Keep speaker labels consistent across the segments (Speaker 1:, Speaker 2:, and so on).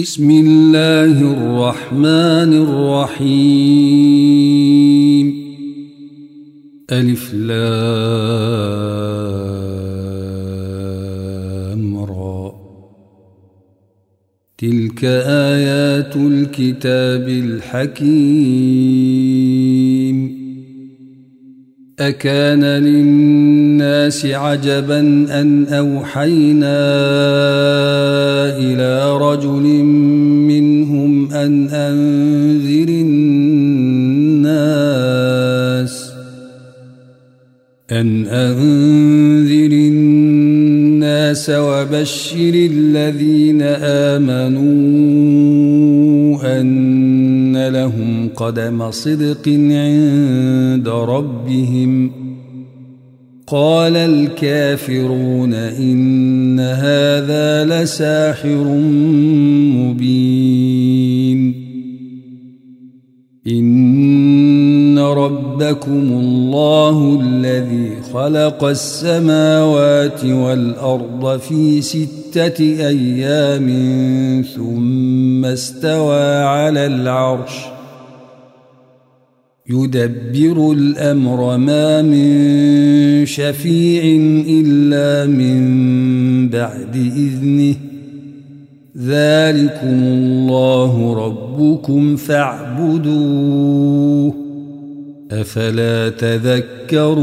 Speaker 1: بسم الله الرحمن الرحيم. ألف لام را. تلك آيات الكتاب الحكيم. أكان للناس عجبا أن أوحينا إلى رجل منهم أن أنذر الناس. أن أنذر الناس وبشر الذين آمنوا أن لهم قدم صدق عند ربهم. قال الكافرون إن هذا لساحر مبين. إن ربكم الله الذي خلق السماوات والأرض في ستة أيام ثم استوى على العرش. يدبر الأمر ما من شفيع إلا من بعد إذنه. ذلكم الله ربكم فاعبدوه. أفلا تذكرون؟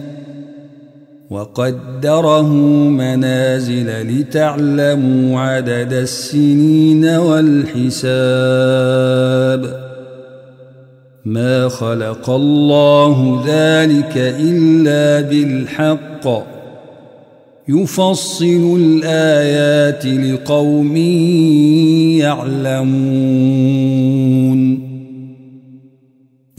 Speaker 1: وقدره منازل لتعلموا عدد السنين والحساب. ما خلق الله ذلك إلا بالحق. يفصل الآيات لقوم يعلمون.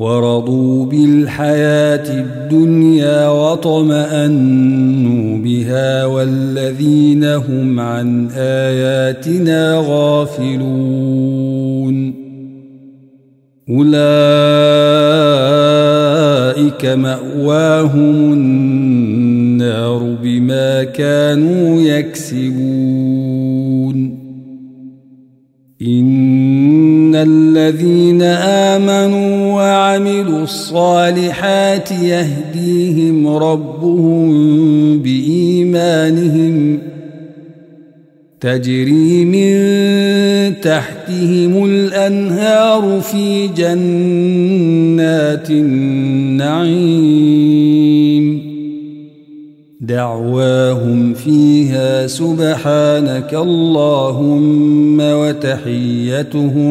Speaker 1: ورضوا بالحياة الدنيا وطمأنوا بها والذين هم عن آياتنا غافلون. أولئك مأواهم النار بما كانوا يكسبون. إن الذين الصالحات يهديهم ربهم بإيمانهم تجري من تحتهم الأنهار في جنات النعيم دعواهم فيها سبحانك اللهم وتحيتهم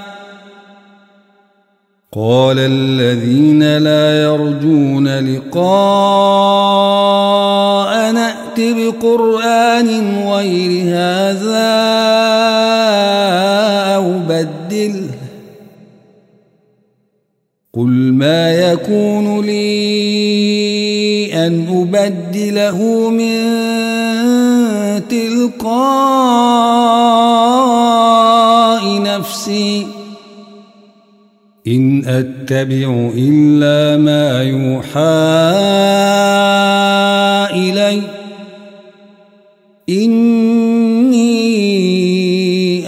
Speaker 1: قال الذين لا يرجون لقاء نأت بقرآن غير هذا أو بدله. قل ما يكون لي أن أبدله من تلقاء نفسي إن أتبع إلا ما يوحى إلي. إني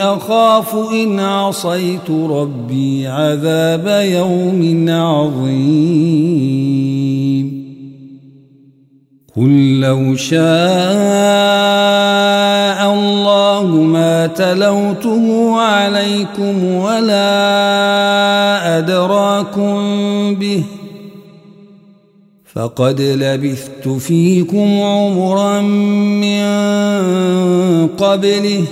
Speaker 1: أخاف إن عصيت ربي عذاب يوم عظيم. قل لو شاء ما تلوته عليكم ولا أدراكم به فقد لبثت فيكم عمرا من قبله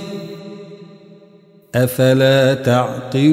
Speaker 1: أفلا تعقلون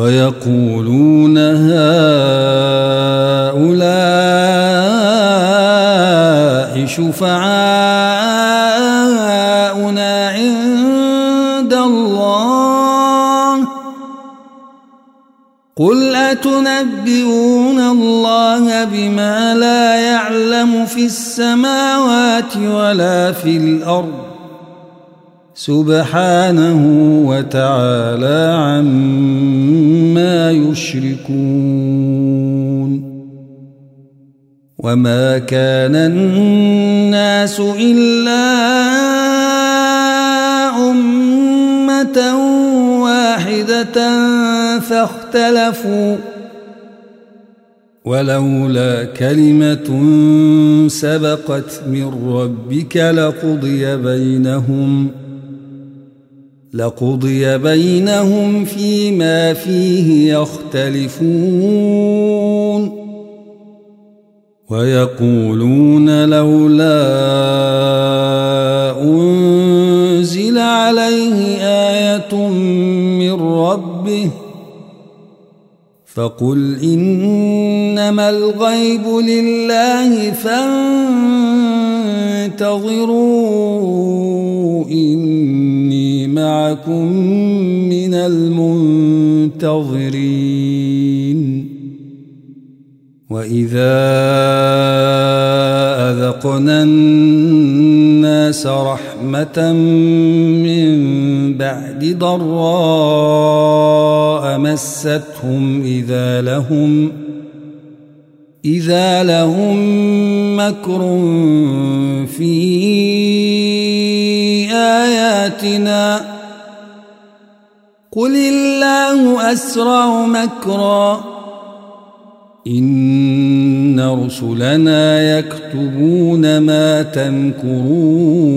Speaker 1: ويقولون هؤلاء شفعاؤنا عند الله. قل أتنبئون الله بما لا يعلم في السماوات ولا في الأرض؟ سبحانه وتعالى عما يشركون. وما كان الناس إلا أمة واحدة فاختلفوا. ولولا كلمة سبقت من ربك لقضي بينهم ۖ لقضي بينهم فيما فيه يختلفون. ويقولون لولا أنزل من ربه فقل إنما الغيب لله فانتظروا إني معكم من المنتظرين. وإذا أذقنا الناس رحمة من بعد ضراء مستهم إذا لهم إذا لهم مكر في آياتنا قل الله أسرع مكرًا. إن رسلنا يكتبون ما تمكرون.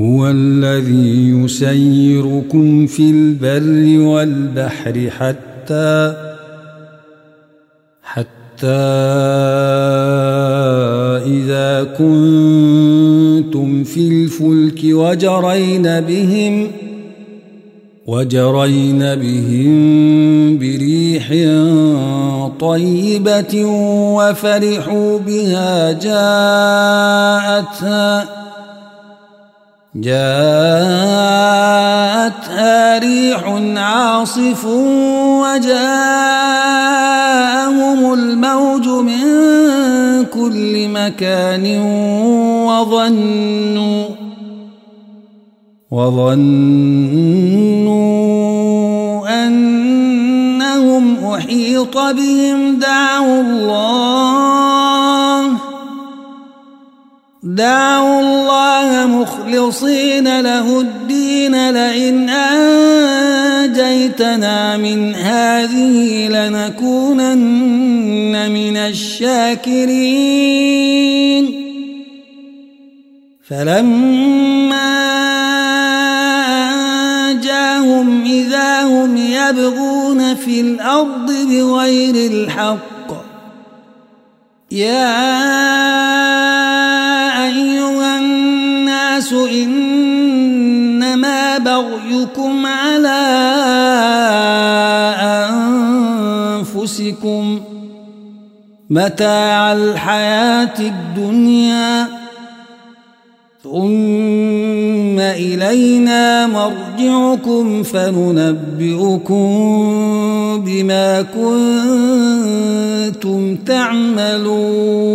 Speaker 1: هو الذي يسيركم في البر والبحر حتى حتى إذا كنتم في الفلك وجرين بهم ۖ وجرين بهم بريح طيبة وفرحوا بها جاءتها جاءتها ريح عاصف وجاءهم الموج كل مكان وظنوا وظنوا أنهم أحيط بهم دعوا الله دعوا الله مخلصين له الدين لئن أنجيتنا من هذه لنكونن من الشاكرين. فلما يبغون في الأرض بغير الحق. يا أيها الناس إنما بغيكم على أنفسكم. متاع الحياة الدنيا ثم إلينا مرجعكم فننبئكم بما كنتم تعملون.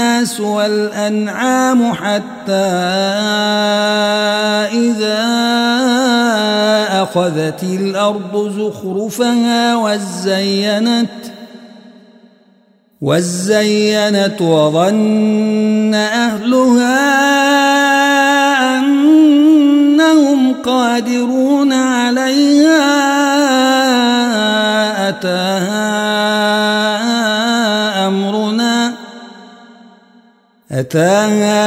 Speaker 1: الناس والأنعام حتى إذا أخذت الأرض زخرفها وزينت وزينت وظن أهلها أنهم قادرون أتاها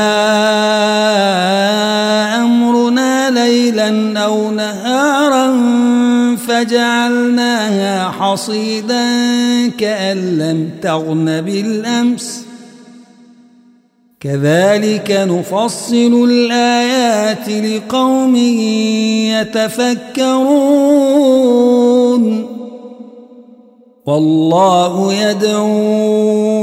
Speaker 1: أمرنا ليلا أو نهارا فجعلناها حصيدا كأن لم تغن بالأمس. كذلك نفصل الآيات لقوم يتفكرون. والله يدعو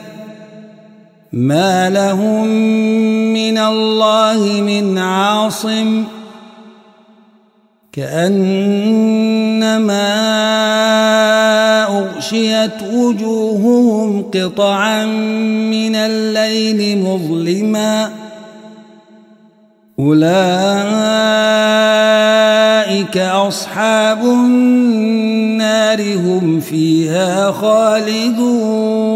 Speaker 1: ما لهم من الله من عاصم كأنما أغشيت وجوههم قطعا من الليل مظلماً أولئك أصحاب النار هم فيها خالدون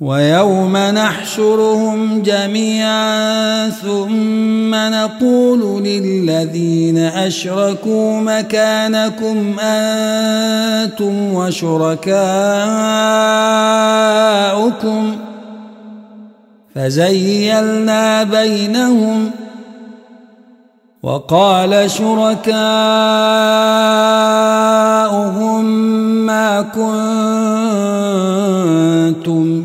Speaker 1: ويوم نحشرهم جميعا ثم نقول للذين أشركوا مكانكم أنتم وشركاؤكم ۖ فزيلنا بينهم وقال شركاؤهم ما كنتم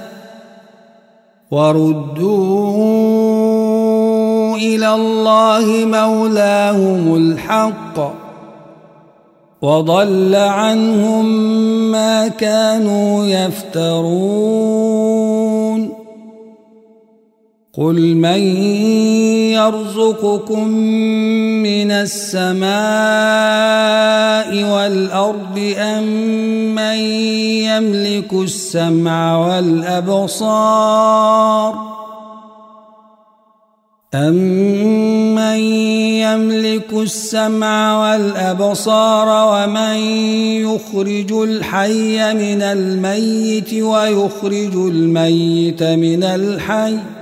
Speaker 1: وردوا إلى الله مولاهم الحق وضل عنهم ما كانوا يفترون قل من يرزقكم من السماء والأرض أم من يملك السمع والأبصار أمن يملك السمع والأبصار ومن يخرج الحي من الميت ويخرج الميت من الحي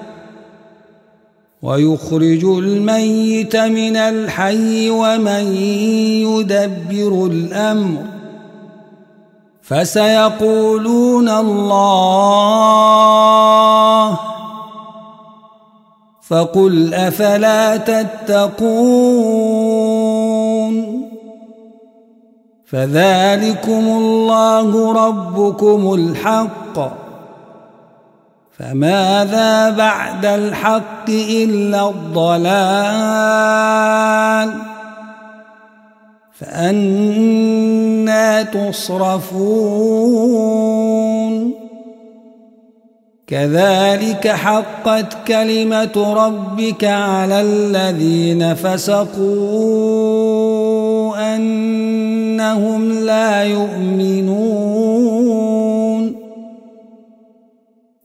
Speaker 1: ويخرج الميت من الحي ومن يدبر الأمر. فسيقولون الله. فقل أفلا تتقون. فذلكم الله ربكم الحق. فماذا بعد الحق إلا الضلال؟ فأنا تصرفون. كذلك حقت كلمة ربك على الذين فسقوا أنهم لا يؤمنون.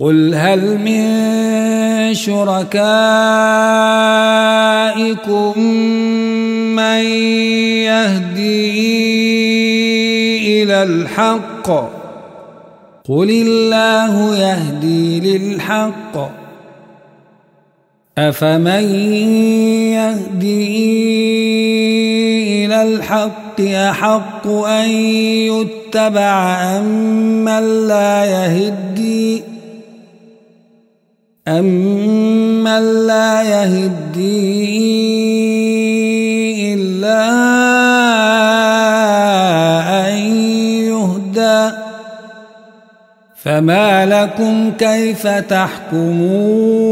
Speaker 1: قل هل من شركائكم من يهدي إلى الحق قل الله يهدي للحق أفمن يهدي إلى الحق أحق أن يتبع أمن لا يهدي أمن لا يهدي إلا أن يهدى فما لكم كيف تحكمون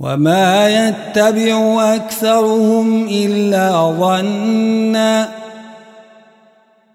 Speaker 1: وما يتبع أكثرهم إلا ظنا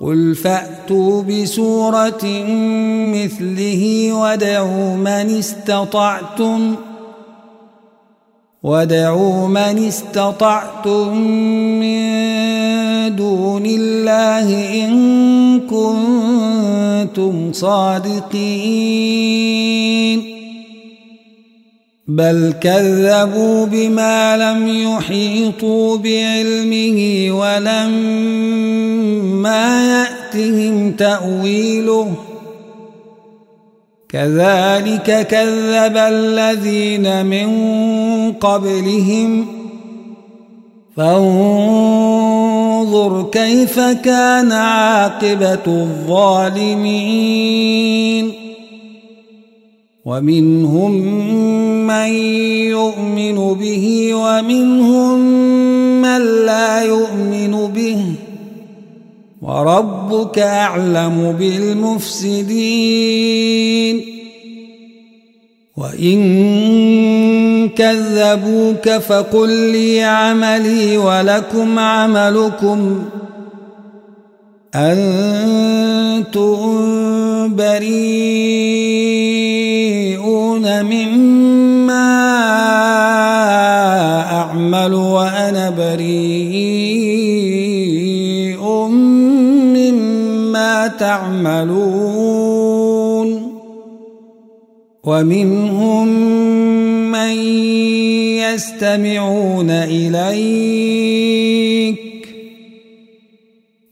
Speaker 1: قل فأتوا بسورة مثله ودعوا من استطعتم ودعوا من استطعتم من دون الله إن كنتم صادقين بل كذبوا بما لم يحيطوا بعلمه ولما يأتهم تأويله. كذلك كذب الذين من قبلهم. فانظر كيف كان عاقبة الظالمين. ومنهم من يؤمن به ومنهم من لا يؤمن به وربك أعلم بالمفسدين وإن كذبوك فقل لي عملي ولكم عملكم أنتم بريئون مما أعمل وأنا بريء مما تعملون. ومنهم من يستمعون إليك.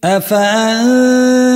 Speaker 1: أفأنت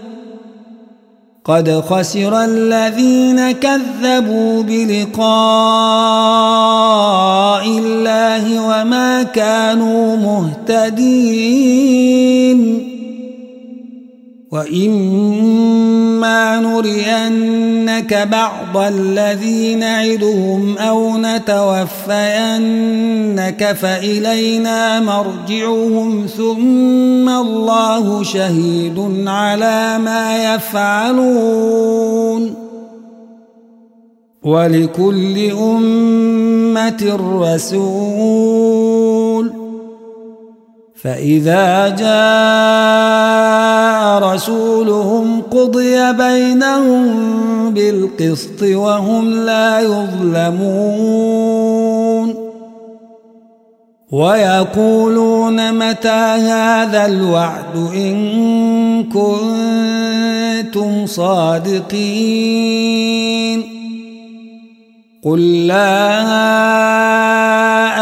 Speaker 1: قد خسر الذين كذبوا بلقاء الله وما كانوا مهتدين. وإما نرينك بعض الذي نعدهم أو نتوفينك فإلينا مرجعهم ثم الله شهيد على ما يفعلون. ولكل أمة رسول. فإذا جاء رسولهم قضي بينهم بالقسط وهم لا يظلمون. ويقولون متى هذا الوعد إن كنتم صادقين. قل لا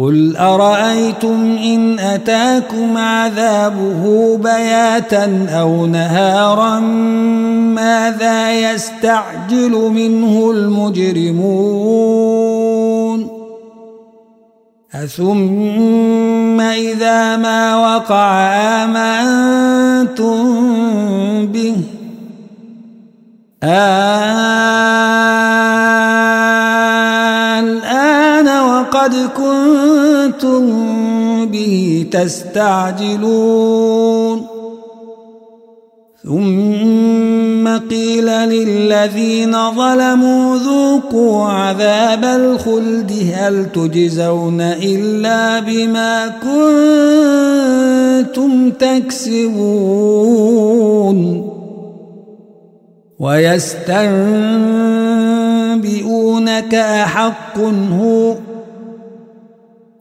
Speaker 1: قل أرأيتم إن أتاكم عذابه بياتا أو نهارا ماذا يستعجل منه المجرمون أثم إذا ما وقع آمنتم به الآن وقد كنتم به تستعجلون ثم قيل للذين ظلموا ذوقوا عذاب الخلد هل تجزون إلا بما كنتم تكسبون ويستنبئونك أحق هو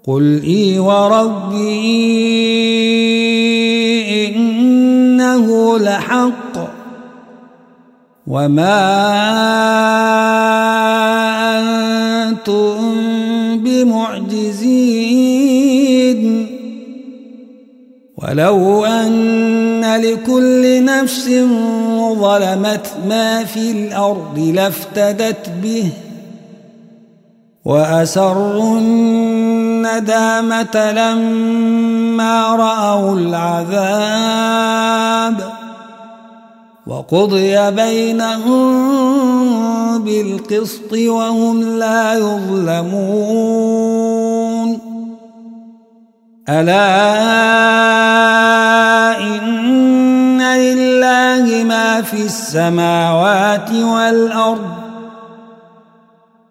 Speaker 1: قل إي وربي إنه لحق وما أنتم بمعجزين ولو أن لكل نفس ظلمت ما في الأرض لافتدت به وأسروا الندامة لما رأوا العذاب وقضي بينهم بالقسط وهم لا يظلمون. ألا إن لله ما في السماوات والأرض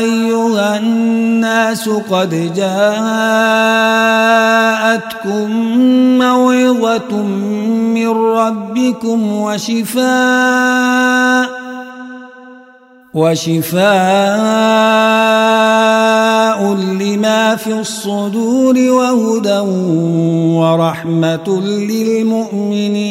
Speaker 1: أيها الناس قد جاءتكم موعظة من ربكم وشفاء وشفاء لما في الصدور وهدى ورحمة للمؤمنين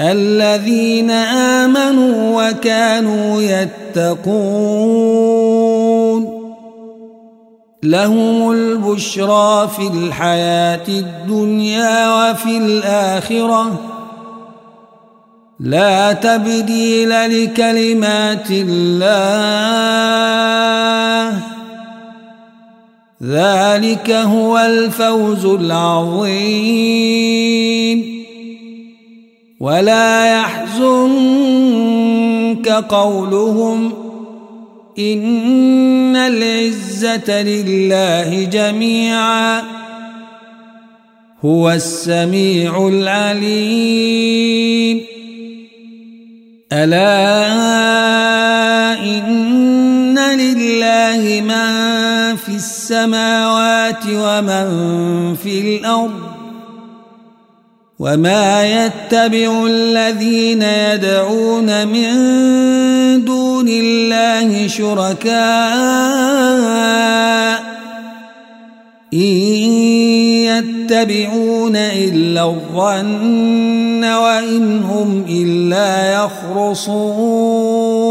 Speaker 1: الذين آمنوا وكانوا يتقون. لهم البشرى في الحياة الدنيا وفي الآخرة. لا تبديل لكلمات الله. ذلك هو الفوز العظيم. ولا يحزنك قولهم إن العزة لله جميعا هو السميع العليم ألا إن لله من في السماوات ومن في الأرض وما يتبع الذين يدعون من دون الله شركاء إن يتبعون إلا الظن وإن هم إلا يخرصون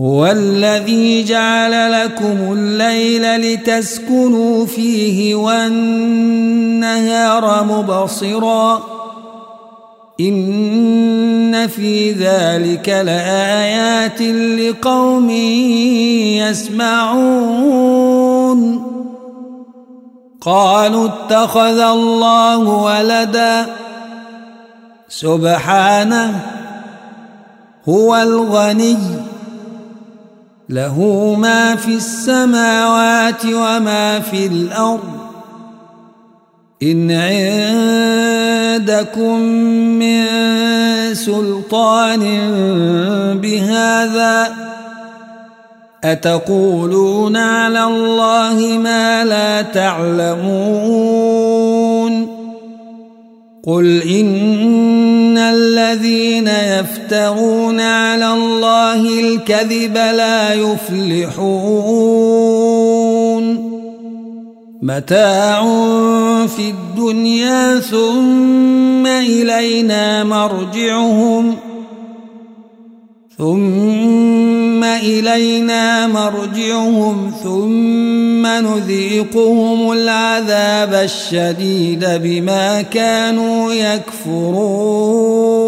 Speaker 1: هو الذي جعل لكم الليل لتسكنوا فيه والنهار مبصرا إن في ذلك لآيات لقوم يسمعون قالوا اتخذ الله ولدا سبحانه هو الغني له ما في السماوات وما في الأرض. إن عندكم من سلطان بهذا أتقولون على الله ما لا تعلمون؟ قل إن الذين يفترون على الله الكذب لا يفلحون متاع في الدنيا ثم إلينا مرجعهم ثم إلينا مرجعهم ثم نذيقهم العذاب الشديد بما كانوا يكفرون.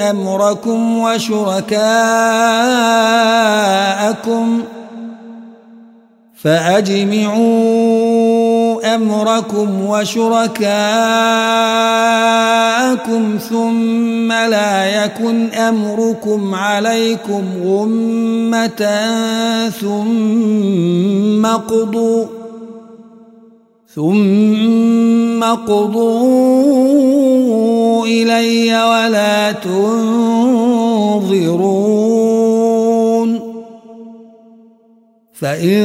Speaker 1: أمركم وشركاءكم فأجمعوا أمركم وشركاءكم ثم لا يكن أمركم عليكم غمة ثم قضوا ثم قضوا إلي ولا تنظرون. فإن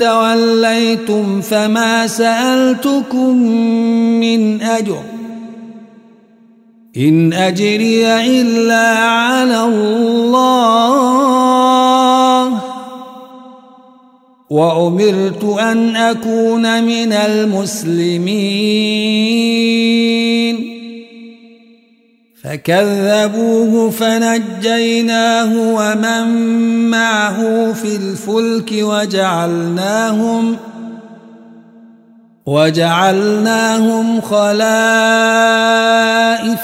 Speaker 1: توليتم فما سألتكم من أجر. إن أجري إلا على الله. وأمرت أن أكون من المسلمين. فكذبوه فنجيناه ومن معه في الفلك وجعلناهم وجعلناهم خلائف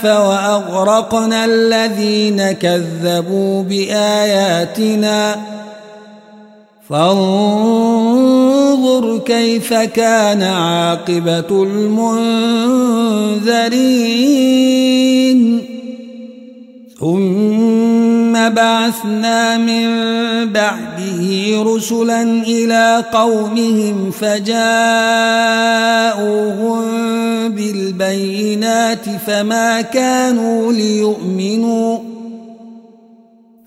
Speaker 1: وأغرقنا الذين كذبوا بآياتنا. فانظر كيف كان عاقبة المنذرين. ثم بعثنا من بعده رسلا إلى قومهم فجاءوهم بالبينات فما كانوا ليؤمنوا.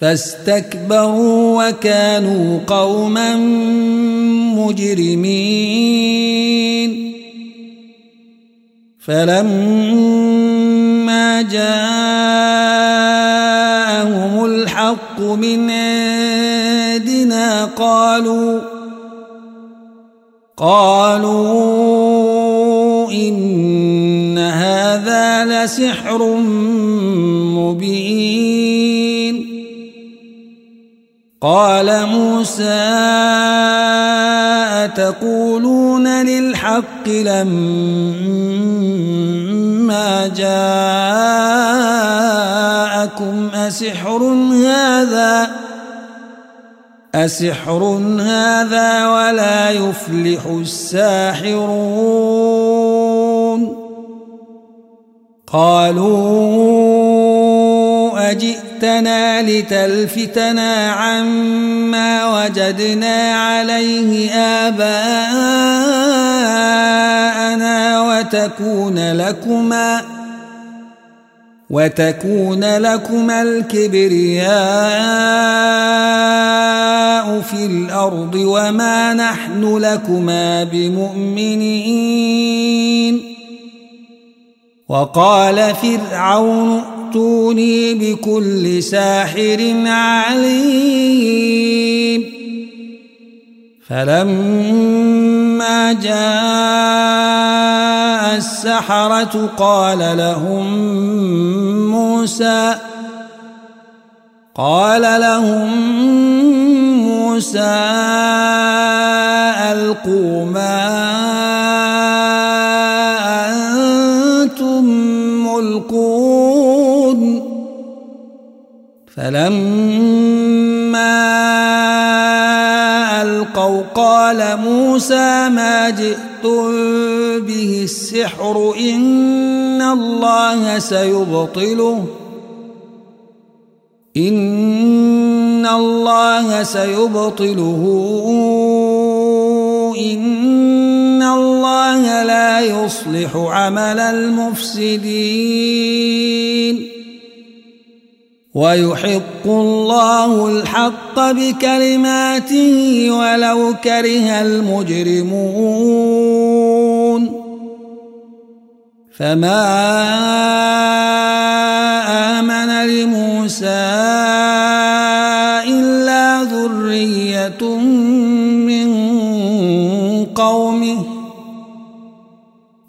Speaker 1: فاستكبروا وكانوا قوما مجرمين. فلما جاءهم الحق من عندنا قالوا قالوا إن هذا لسحر مبين. قال موسى أتقولون للحق لما جاءكم أسحر هذا أسحر هذا ولا يفلح الساحرون قالوا أجئتنا لتلفتنا عما وجدنا عليه آباءنا وتكون لكما وتكون لكما الكبرياء في الأرض وما نحن لكما بمؤمنين وقال فرعون ائتوني بكل ساحر عليم. فلما جاء السحرة قال لهم موسى قال لهم موسى ألقوا ما ملقون فلما ألقوا قال موسى ما جئتم به السحر إن الله سيبطله. إن الله سيبطله. إن الله لا يصلح عمل المفسدين. ويحق الله الحق بكلماته ولو كره المجرمون. فما آمن لموسى إلا ذرية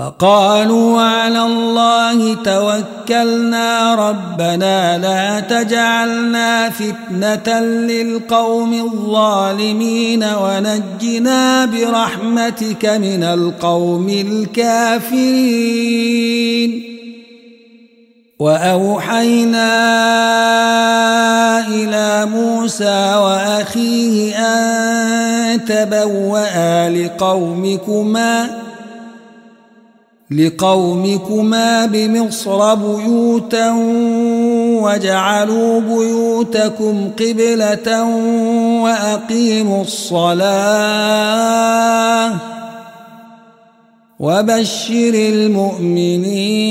Speaker 1: فقالوا على الله توكلنا ربنا لا تجعلنا فتنة للقوم الظالمين ونجنا برحمتك من القوم الكافرين. وأوحينا إلى موسى وأخيه أن تبوأ لقومكما لقومكما بمصر بيوتا وجعلوا بيوتكم قبلة وأقيموا الصلاة وبشر المؤمنين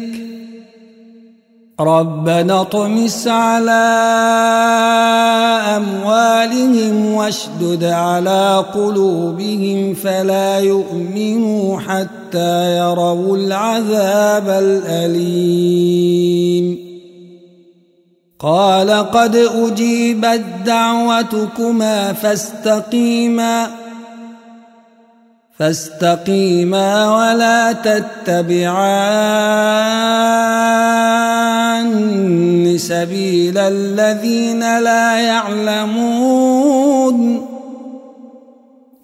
Speaker 1: ربنا اطمس على أموالهم واشدد على قلوبهم فلا يؤمنوا حتى يروا العذاب الأليم. قال قد أجيبت دعوتكما فاستقيما فاستقيما ولا تتبعان سبيل الذين لا يعلمون.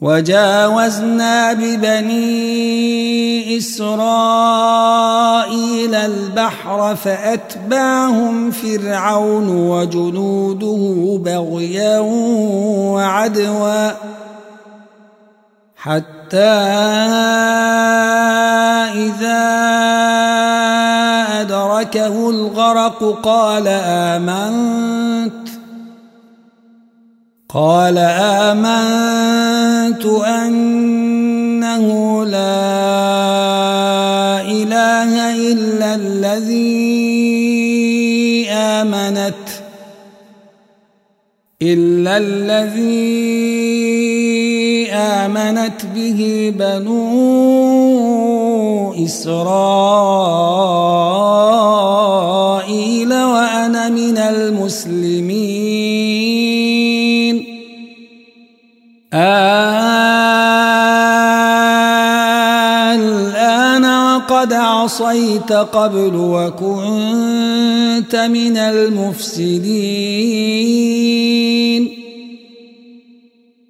Speaker 1: وجاوزنا ببني إسرائيل البحر فأتبعهم فرعون وجنوده بغيا وعدوا حتى إذا أدركه الغرق قال آمنت. قال آمنت أنه لا إله إلا الذي آمنت إلا الذي آمنت به بنو إسرائيل وأنا من المسلمين. الآن وقد عصيت قبل وكنت من المفسدين.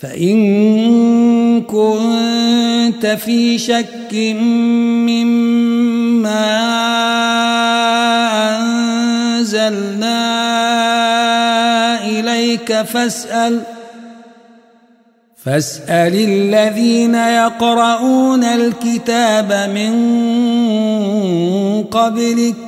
Speaker 1: فإن كنت في شك مما أنزلنا إليك فاسأل فاسأل الذين يقرؤون الكتاب من قبلك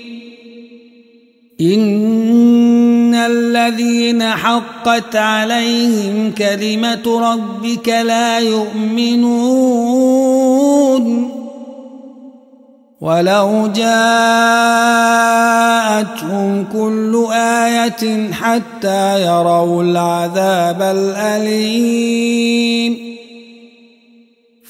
Speaker 1: إن الذين حقت عليهم كلمة ربك لا يؤمنون. ولو جاءتهم كل آية حتى يروا العذاب الأليم.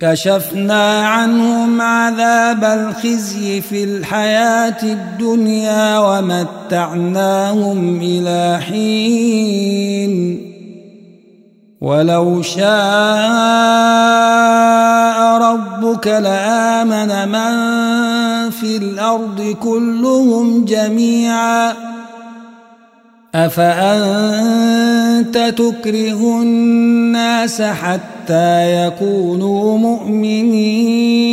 Speaker 1: كشفنا عنهم عذاب الخزي في الحياة الدنيا ومتعناهم إلى حين. ولو شاء ربك لآمن من في الأرض كلهم جميعا. أفأنت تكره الناس حتى يكونوا مؤمنين؟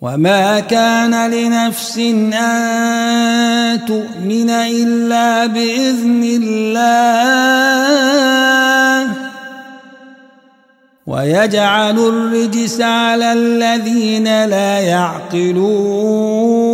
Speaker 1: وما كان لنفس أن تؤمن إلا بإذن الله. ويجعل الرجس على الذين لا يعقلون.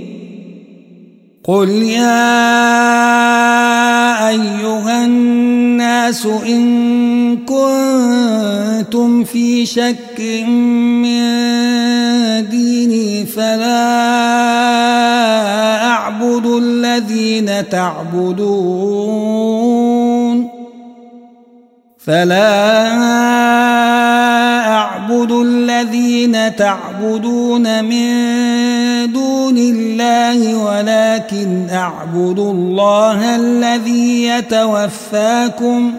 Speaker 1: قل يا أيها الناس إن كنتم في شك من ديني فلا أعبد الذين تعبدون فلا أعبد الذين تعبدون من دون الله ولكن أعبد الله الذي يتوفاكم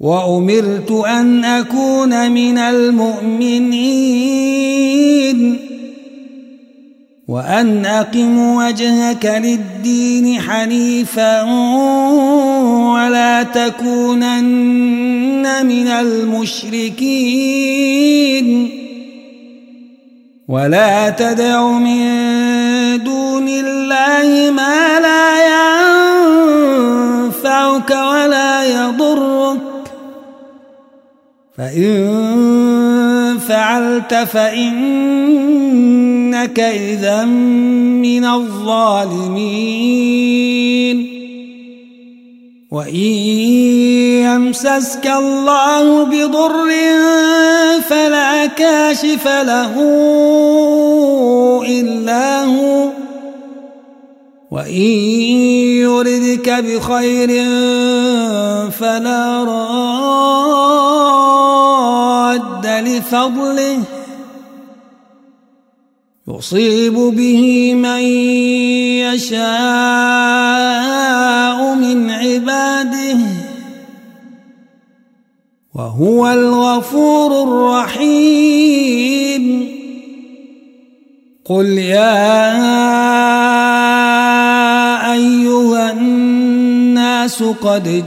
Speaker 1: وأمرت أن أكون من المؤمنين وأن أقم وجهك للدين حنيفا ولا تكونن من المشركين. ولا تدع من دون الله ما لا ينفعك ولا يضرك. فإن فعلت فإنك إذا من الظالمين. وإن يمسسك الله بضر فلا كاشف له إلا هو. وإن يردك بخير فلا راد لفضله يصيب به من يشاء من عباده وهو الغفور الرحيم. قل يا أيها الناس قد